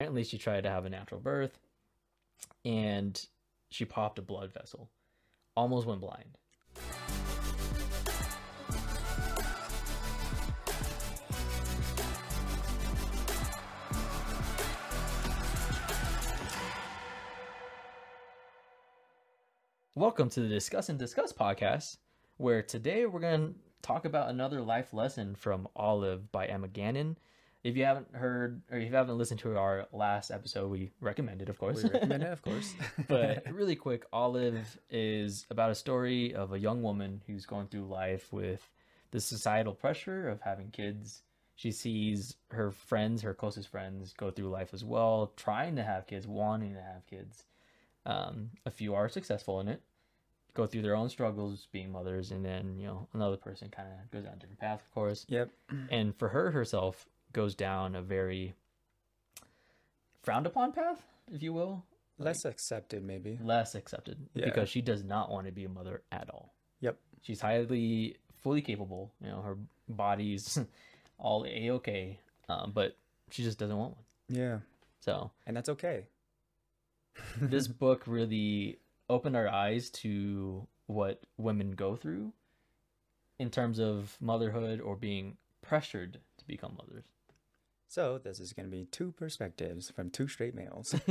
apparently she tried to have a natural birth and she popped a blood vessel. Almost went blind. Welcome to the discuss and disgust podcast where today we're going to talk about another life lesson from olive by emma gannon if you haven't heard or if you haven't listened to our last episode, we recommend it, of course. We recommend it, of course. but really quick, Olive is about a story of a young woman who's going through life with the societal pressure of having kids. She sees her friends, her closest friends, go through life as well, trying to have kids, wanting to have kids. Um, a few are successful in it, go through their own struggles being mothers, and then you know another person kind of goes down a different path, of course. Yep. And for her herself, goes down a very frowned upon path, if you will. Less accepted, maybe. Less accepted Yeah. because she does not want to be a mother at all. Yep. She's highly, fully capable. You know, her body's all a okay, um, but she just doesn't want one. Yeah. So And that's okay. this book really opened our eyes to what women go through in terms of motherhood or being pressured to become mothers. So this is going to be two perspectives from two straight males.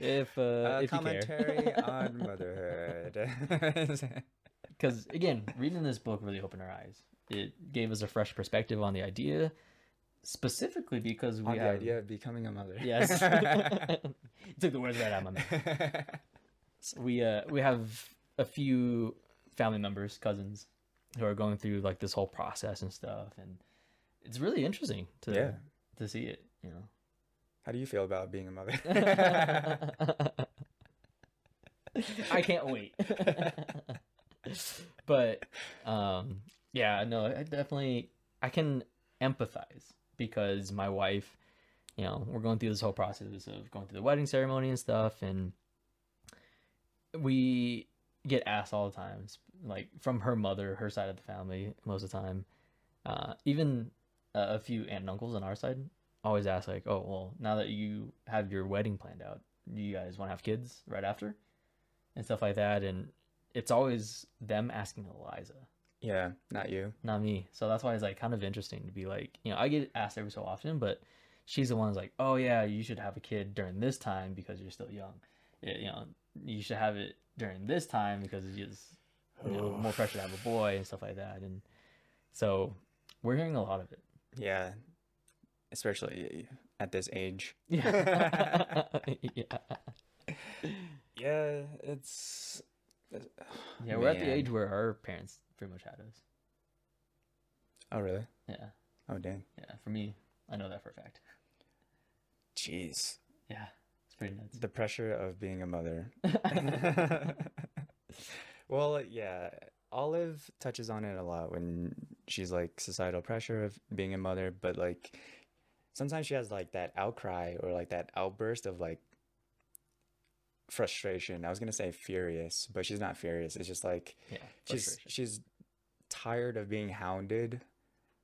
If uh, A if you care. commentary on motherhood. because again reading this book really opened our eyes it gave us a fresh perspective on the idea specifically because we on the have idea of becoming a mother. yes took the words right out of my mouth So we uh we have a few family members cousins who are going through like this whole process and stuff and it's really interesting to Yeah. To see it you know How do you feel about being a mother? I can't wait. but um yeah, no, I definitely I can empathize because my wife, you know, we're going through this whole process of going through the wedding ceremony and stuff and we get asked all the times like from her mother, her side of the family most of the time. Uh even uh, a few aunt and uncles on our side always ask like, "Oh, well, now that you have your wedding planned out, do you guys want to have kids right after?" and stuff like that. And it's always them asking Eliza, yeah, not you. not me. So that's why it's like kind of interesting to be like, you know, I get asked every so often, but she's the one who's like, oh yeah, you should have a kid during this time because you're still young. Yeah, You know, you should have it during this time because it's just you know, more pressure to have a boy and stuff like that. And so we're hearing a lot of it. Yeah. Especially at this age. Yeah. yeah. Yeah, it's Yeah, we're at the age where our parents pretty much had us. Oh really? Yeah. Oh dang. Yeah. For me, I know that for a fact. Jeez. Yeah. It's pretty nuts. The pressure of being a mother. well, yeah, Olive touches on it a lot when she's like societal pressure of being a mother, but like sometimes she has like that outcry or like that outburst of like frustration. I was gonna say furious, but she's not furious. It's just like Yeah. she's she's tired of being hounded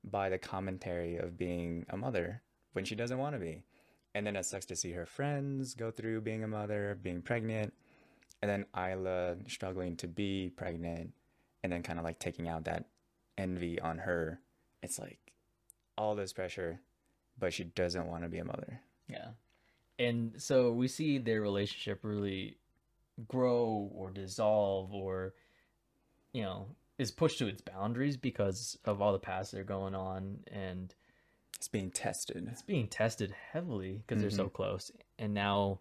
by the commentary of being a mother when she doesn't want to be. And then it sucks to see her friends go through being a mother, being pregnant, and then Isla struggling to be pregnant, and then kind of like taking out that envy on her. It's like all this pressure, but she doesn't want to be a mother. Yeah. And so we see their relationship really grow or dissolve or, you know, is pushed to its boundaries because of all the paths that are going on and It's being tested. it's being tested heavily because they're so mm-hmm. close. And now,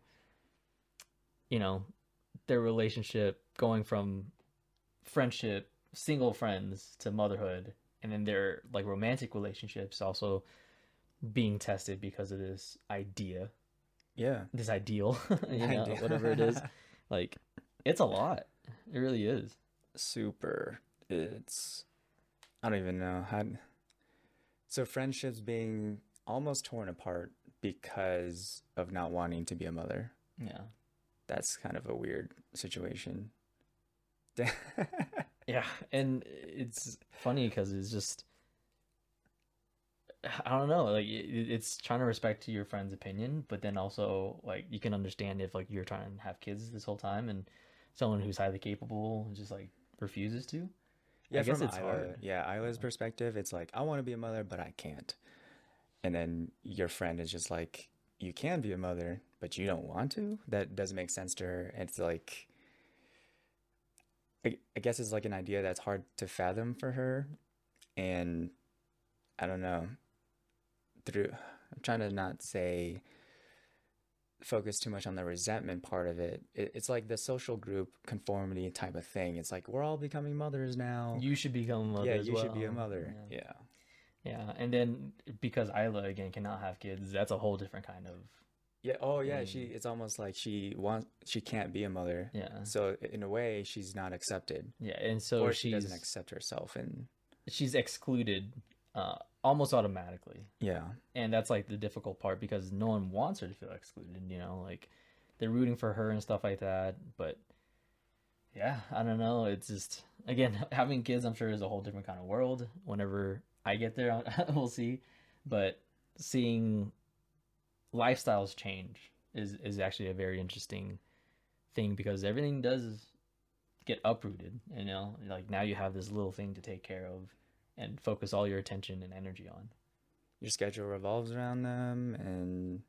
you know, their relationship going from friendship, single friends to motherhood, and then their like romantic relationships also being tested because of this idea Yeah. this ideal, you know, whatever it is. Like, it's a lot. It really is. super it's i don't even know how so friendships being almost torn apart because of not wanting to be a mother Yeah. that's kind of a weird situation Yeah. And it's funny because it's just, I don't know, like it, it's trying to respect your friend's opinion, but then also like you can understand if like you're trying to have kids this whole time and someone who's highly capable just like refuses to. Yeah, I guess it's Isla, hard. yeah, Isla's perspective, it's like I want to be a mother, but I can't. And then your friend is just like, you can be a mother, but you don't want to. That doesn't make sense to her. It's like, I, I guess it's like an idea that's hard to fathom for her, and I don't know. Through, I'm trying to not say focus too much on the resentment part of it. it. It's like the social group conformity type of thing. It's like we're all becoming mothers now. You should become a mother. yeah, you should be a mother. Yeah. Yeah. Yeah, and then because Isla again cannot have kids, that's a whole different kind of Yeah. Oh, yeah. She. Mm. It's almost like she wants. She can't be a mother. yeah, So in a way, she's not accepted, yeah, and so or she doesn't accept herself, and she's excluded uh, almost automatically, yeah, and that's like the difficult part because no one wants her to feel excluded. You know, like they're rooting for her and stuff like that, but yeah, I don't know. It's just again having kids. I'm sure is a whole different kind of world. Whenever I get there, we'll see. But seeing lifestyles change is is actually a very interesting thing because everything does get uprooted. You know, like now you have this little thing to take care of and focus all your attention and energy on. your schedule revolves around them, and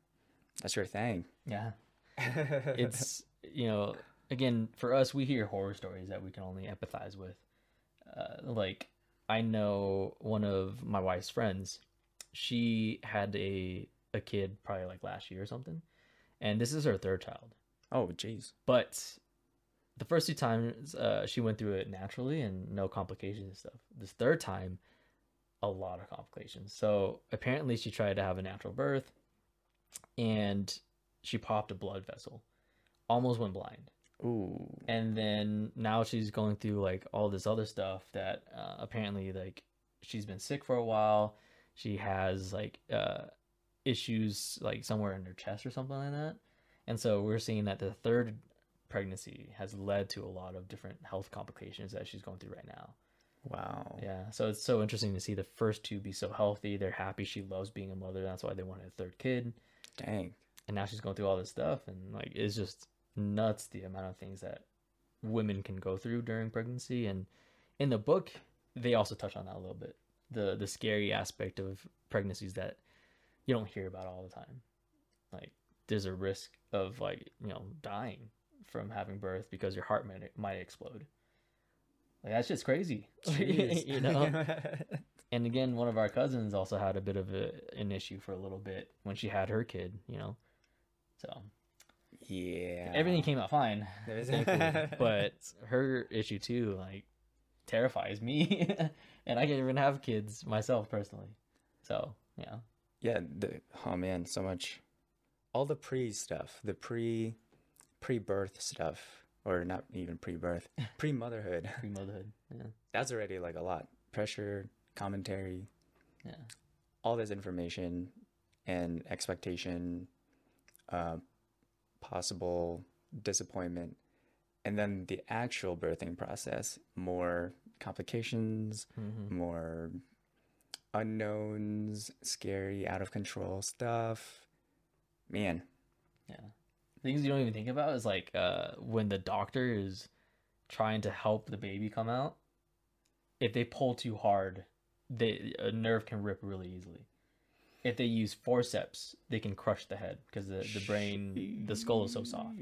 that's your thing. Yeah, it's you know again for us we hear horror stories that we can only empathize with uh, like i know one of my wife's friends she had a a kid probably like last year or something. And this is her third child. Oh, jeez. but the first two times uh, she went through it naturally and no complications and stuff. This third time a lot of complications. So apparently she tried to have a natural birth and she popped a blood vessel. Almost went blind. Ooh. and then now she's going through like all this other stuff that uh, apparently like she's been sick for a while. She has like uh issues like somewhere in her chest or something like that and so we're seeing that the third pregnancy has led to a lot of different health complications that she's going through right now Wow. yeah so it's so interesting to see the first two be so healthy they're happy she loves being a mother that's why they wanted a third kid Dang. and now she's going through all this stuff and like it's just nuts the amount of things that women can go through during pregnancy and in the book they also touch on that a little bit the the scary aspect of pregnancies that you don't hear about all the time. Like there's a risk of like you know dying from having birth because your heart might might explode. Like that's just crazy. You know? And again one of our cousins also had a bit of a, an issue for a little bit when she had her kid you know? So yeah. everything came out fine but her issue too like terrifies me. And i can't even have kids myself personally. So yeah Yeah, the oh man, so much all the pre stuff, the pre pre-birth stuff or not even pre-birth, pre-motherhood. pre-motherhood yeah That's already like a lot. Pressure, commentary, yeah all this information and expectation, uh, possible disappointment, and then the actual birthing process, more complications, hmm more unknowns, scary, out of control stuff. Man, yeah. Things you don't even think about is like uh when the doctor is trying to help the baby come out if they pull too hard they a nerve can rip really easily. If they use forceps they can crush the head because the, the brain the skull is so soft.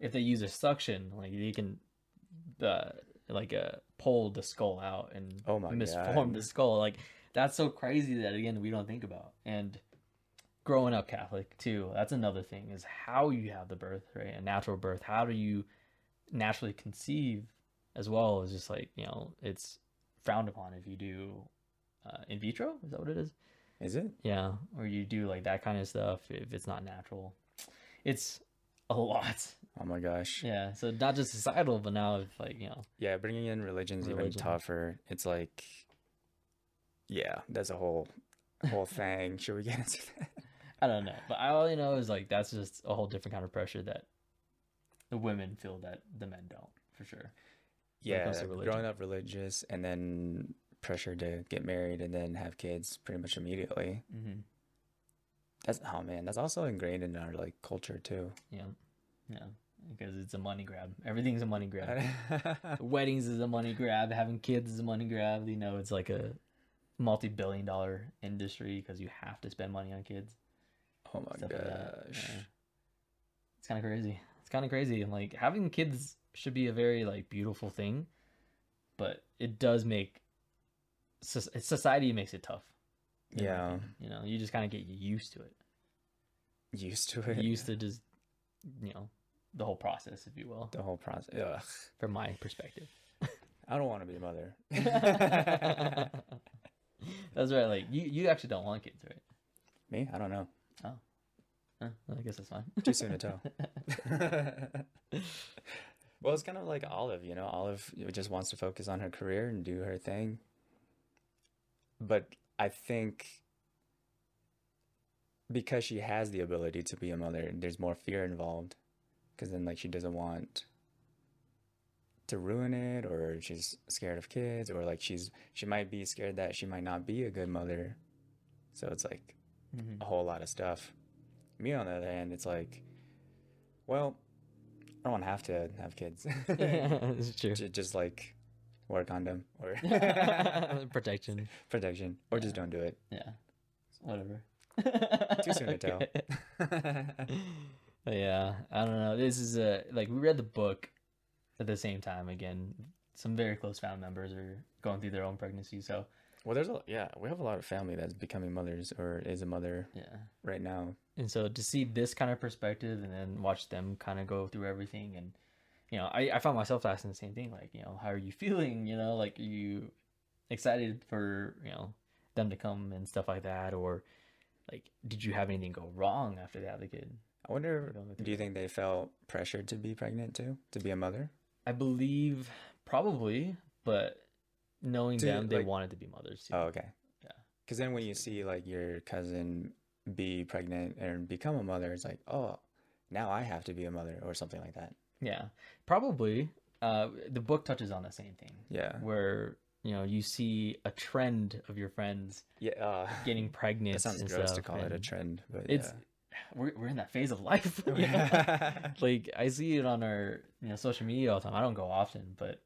If they use a suction like they can uh like uh pull the skull out and Oh my misform God. the skull. Like that's so crazy that again we don't think about. And growing up catholic too that's another thing is how you have the birth right a natural birth. How do you naturally conceive as well as just like you know it's frowned upon if you do uh, in vitro? Is that what it is? Is it? yeah. Or you do like that kind of stuff if it's not natural. It's a lot. Oh my gosh. yeah, so not just societal, but now if like you know, Yeah, bringing in religion's even tougher. It's like, yeah, that's a whole whole thing. Should we get into that? I don't know, but I only know is like that's just a whole different kind of pressure that the women feel that the men don't for sure. Yeah, comes to religion. growing up religious and then pressure to get married and then have kids pretty much immediately. hmm That's oh man, that's also ingrained in our like culture too. Yeah, yeah, because it's a money grab. Everything's a money grab. Weddings is a money grab. Having kids is a money grab. You know, it's like a multi-billion-dollar industry because you have to spend money on kids. oh my stuff like gosh. Yeah. It's kind of crazy. It's kind of crazy, and like having kids should be a very like beautiful thing, but it does make society makes it tough. Yeah. you know, you just kind of get used to it. Used to it. Used to just, you know, the whole process, if you will, the whole process. Ugh. from my perspective. I don't want to be a mother. That's right. Like you, you actually don't want kids, right? Me? I don't know. Oh. Huh, I guess that's fine. Too soon to tell. well, it's kind of like Olive, you know. Olive just wants to focus on her career and do her thing. But I think because she has the ability to be a mother, there's more fear involved. Because then, like, she doesn't want to ruin it, or she's scared of kids, or like she's she might be scared that she might not be a good mother. So it's like Mhm. a whole lot of stuff. Me, on the other hand, it's like, well, I don't want to have to have kids. it's true. Ju- just like wear a condom or Protection. protection, or just don't do it. Yeah. Whatever. Too soon to tell. Yeah, I don't know. This is a like we read the book at the same time. Again, some very close family members are going through their own pregnancy. So well, there's a yeah, we have a lot of family that's becoming mothers or is a mother yeah, right now. and so to see this kind of perspective and then watch them kind of go through everything and you know I, I found myself asking the same thing like you know how are you feeling you know like are you excited for you know them to come and stuff like that or like did you have anything go wrong after they had the kid I wonder, do you think they felt pressured to be pregnant too, to be a mother? I believe probably, but knowing To, them, they like- wanted to be mothers too. Oh, okay. Yeah. Because then when you see like your cousin be pregnant and become a mother, it's like, oh, now I have to be a mother or something like that. Yeah, probably. Uh, the book touches on the same thing, Yeah. where you know you see a trend of your friends Yeah. Uh, getting pregnant. that sounds gross to call it a trend, but It's we're we're in that phase of life. you know? yeah. like I see it on our you know social media all the time. I don't go often, but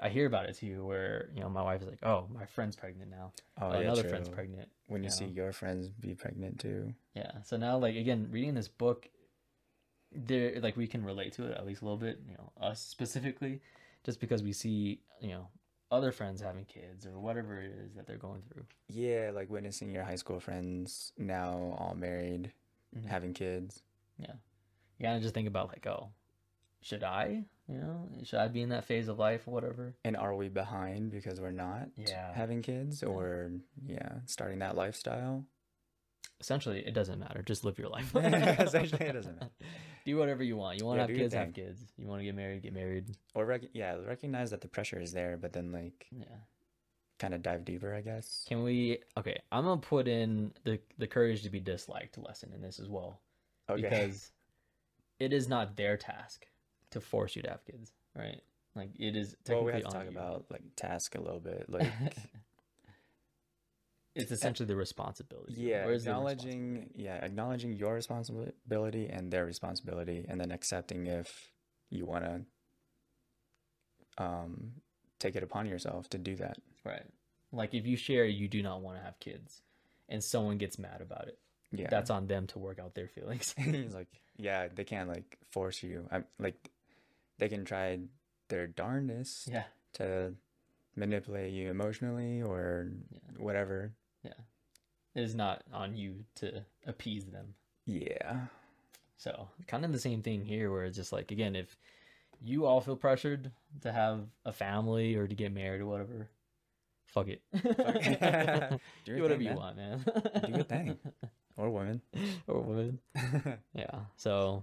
I hear about it too. Where you know my wife is like, "Oh, my friend's pregnant now. oh, Oh, yeah, another true. friend's pregnant." When you you see know? your friends be pregnant too. Yeah. So now, like again, reading this book, there like we can relate to it at least a little bit. You know, us specifically, just because we see you know other friends having kids or whatever it is that they're going through. Yeah, like witnessing your high school friends now all married, Mhm. having kids. Yeah. You gotta just think about like, oh, should I? You know, should I be in that phase of life or whatever? And are we behind because we're not Yeah. having kids or yeah, starting that lifestyle? Essentially, it doesn't matter. Just live your life. Essentially, it doesn't matter. Do whatever you want. You want to Yeah, have do your kids, have kids. You want to get married, get married. Or rec- yeah, recognize that the pressure is there, but then like Yeah. Kind of dive deeper, I guess. Can we? Okay, I'm gonna put in the the courage to be disliked lesson in this as well. Okay. because it is not their task to force you to have kids, right? Like it is well, we have to talk you. about like task a little bit, like it's essentially the responsibility. yeah, acknowledging yeah, acknowledging your responsibility and their responsibility, and then accepting if you want to um take it upon yourself to do that. right? Like if you share you do not want to have kids, and someone gets mad about it, Yeah, that's on them to work out their feelings. Like, yeah, they can't like force you. I'm like, they can try their darndest yeah, to manipulate you emotionally or Yeah. whatever. Yeah. It is not on you to appease them. Yeah, So kind of the same thing here, where it's just like again, if you all feel pressured to have a family or to get married or whatever, fuck it. it. Do Do whatever thing, you man. want, man. Do your thing. or women. or women. Yeah. So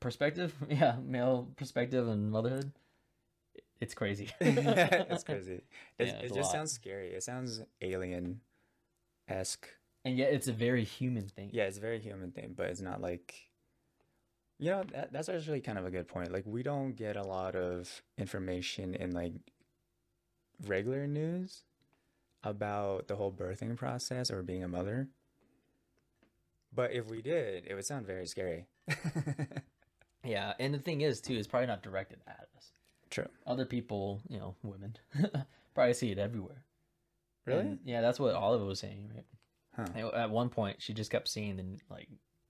perspective, yeah, male perspective and motherhood. It's crazy. it's crazy. It's, Yeah, it it's a just lot. sounds scary. It sounds alien esque. and yet it's a very human thing. Yeah, it's a very human thing, but it's not like you know that that's actually kind of a good point. Like we don't get a lot of information in like regular news. about the whole birthing process or being a mother. But if we did, it would sound very scary. Yeah, and the thing is too, it's probably not directed at us. True. Other people, you know, women, probably see it everywhere. Really? And, yeah, that's what Olive was saying, right? Huh. At one point, she just kept seeing the like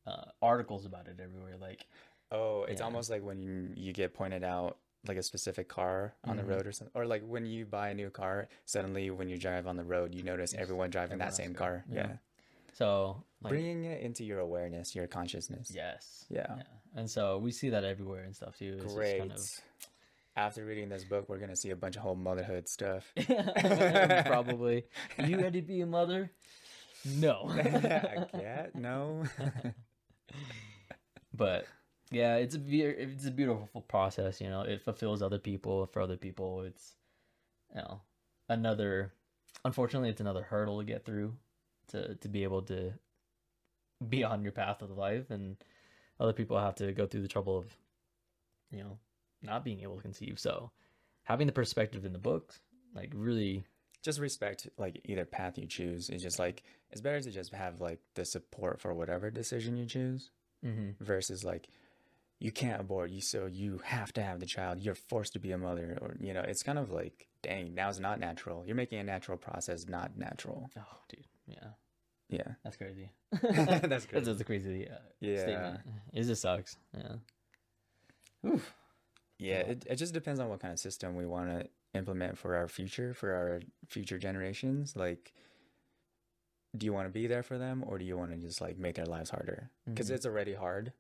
uh, articles about it everywhere. Like, Oh, it's Yeah. almost like when you, you get pointed out like a specific car on Mhm. the road or something. Or like when you buy a new car, suddenly when you drive on the road, you notice everyone driving that same car. yeah. Yeah. so, like, Bringing it into your awareness, your consciousness. yes, Yeah. yeah, and so we see that everywhere and stuff too. It's Great. kind of- After reading this book, we're going to see a bunch of whole motherhood stuff. Probably. You ready to be a mother? No. I can't. No. but yeah, it's a it's a beautiful process. You know, it fulfills other people. For other people, it's you know another. Unfortunately, it's another hurdle to get through to to be able to be on your path of life, and other people have to go through the trouble of you know not being able to conceive. So having the perspective in the books, like really just respect like either path you choose. It's just like it's better to just have like the support for whatever decision you choose mm-hmm. versus like you can't abort you so you have to have the child you're forced to be a mother or you know it's kind of like dang now's not natural you're making a natural process not natural oh dude yeah yeah that's crazy That's crazy. that's a crazy uh, Yeah. statement it just sucks yeah Oof. yeah Yeah. it, it just depends on what kind of system we want to implement for our future for our future generations? Like do you want to be there for them or do you want to just like make their lives harder? Because Mhm. it's already hard.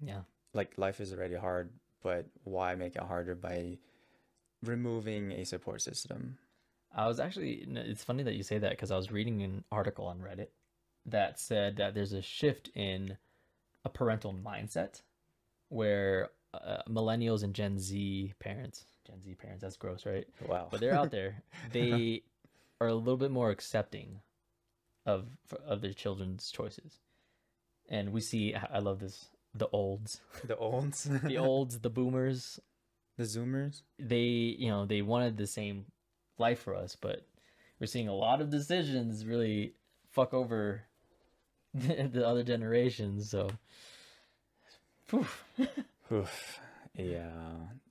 Yeah. Like life is already hard but why make it harder by removing a support system? I was actually, it's funny that you say that because I was reading an article on Reddit that said that there's a shift in a parental mindset where uh, millennials and Gen Z parents, Gen Z parents, that's gross, right? wow But they're out there. They are a little bit more accepting of of their children's choices. And we see, I love this, the olds, the olds the olds, the boomers, the zoomers they you know they wanted the same life for us but we're seeing a lot of decisions really fuck over the, the other generations so. Oof. yeah.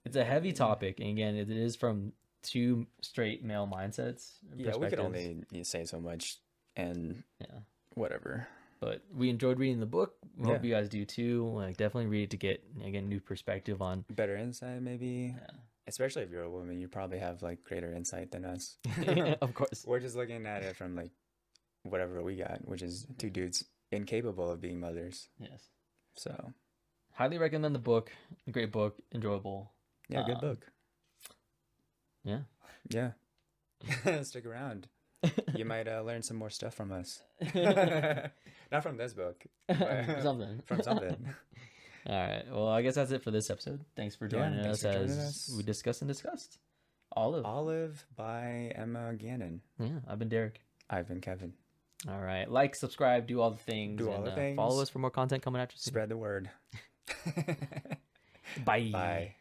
It's a heavy topic and again it is from two straight male mindsets yeah we could only say so much and yeah. whatever. But we enjoyed reading the book. We hope you guys do too. Like definitely read it to get again new perspective on better insight maybe? Yeah. especially if you're a woman you probably have like greater insight than us. Of course. We're just looking at it from like whatever we got which is two dudes incapable of being mothers. Yes. So highly recommend the book great book enjoyable yeah good Um, book yeah yeah stick around you might uh, learn some more stuff from us not from this book something from something All right. Well, I guess that's it for this episode. Thanks for Yeah, joining thanks us for joining as us. we discussed and discussed. Olive. olive by emma gannon Yeah, I've been Derek. i've been kevin All right. Like, subscribe, do all the things. Do all and, the uh, Follow us for more content coming at you soon. spread the word 拜拜。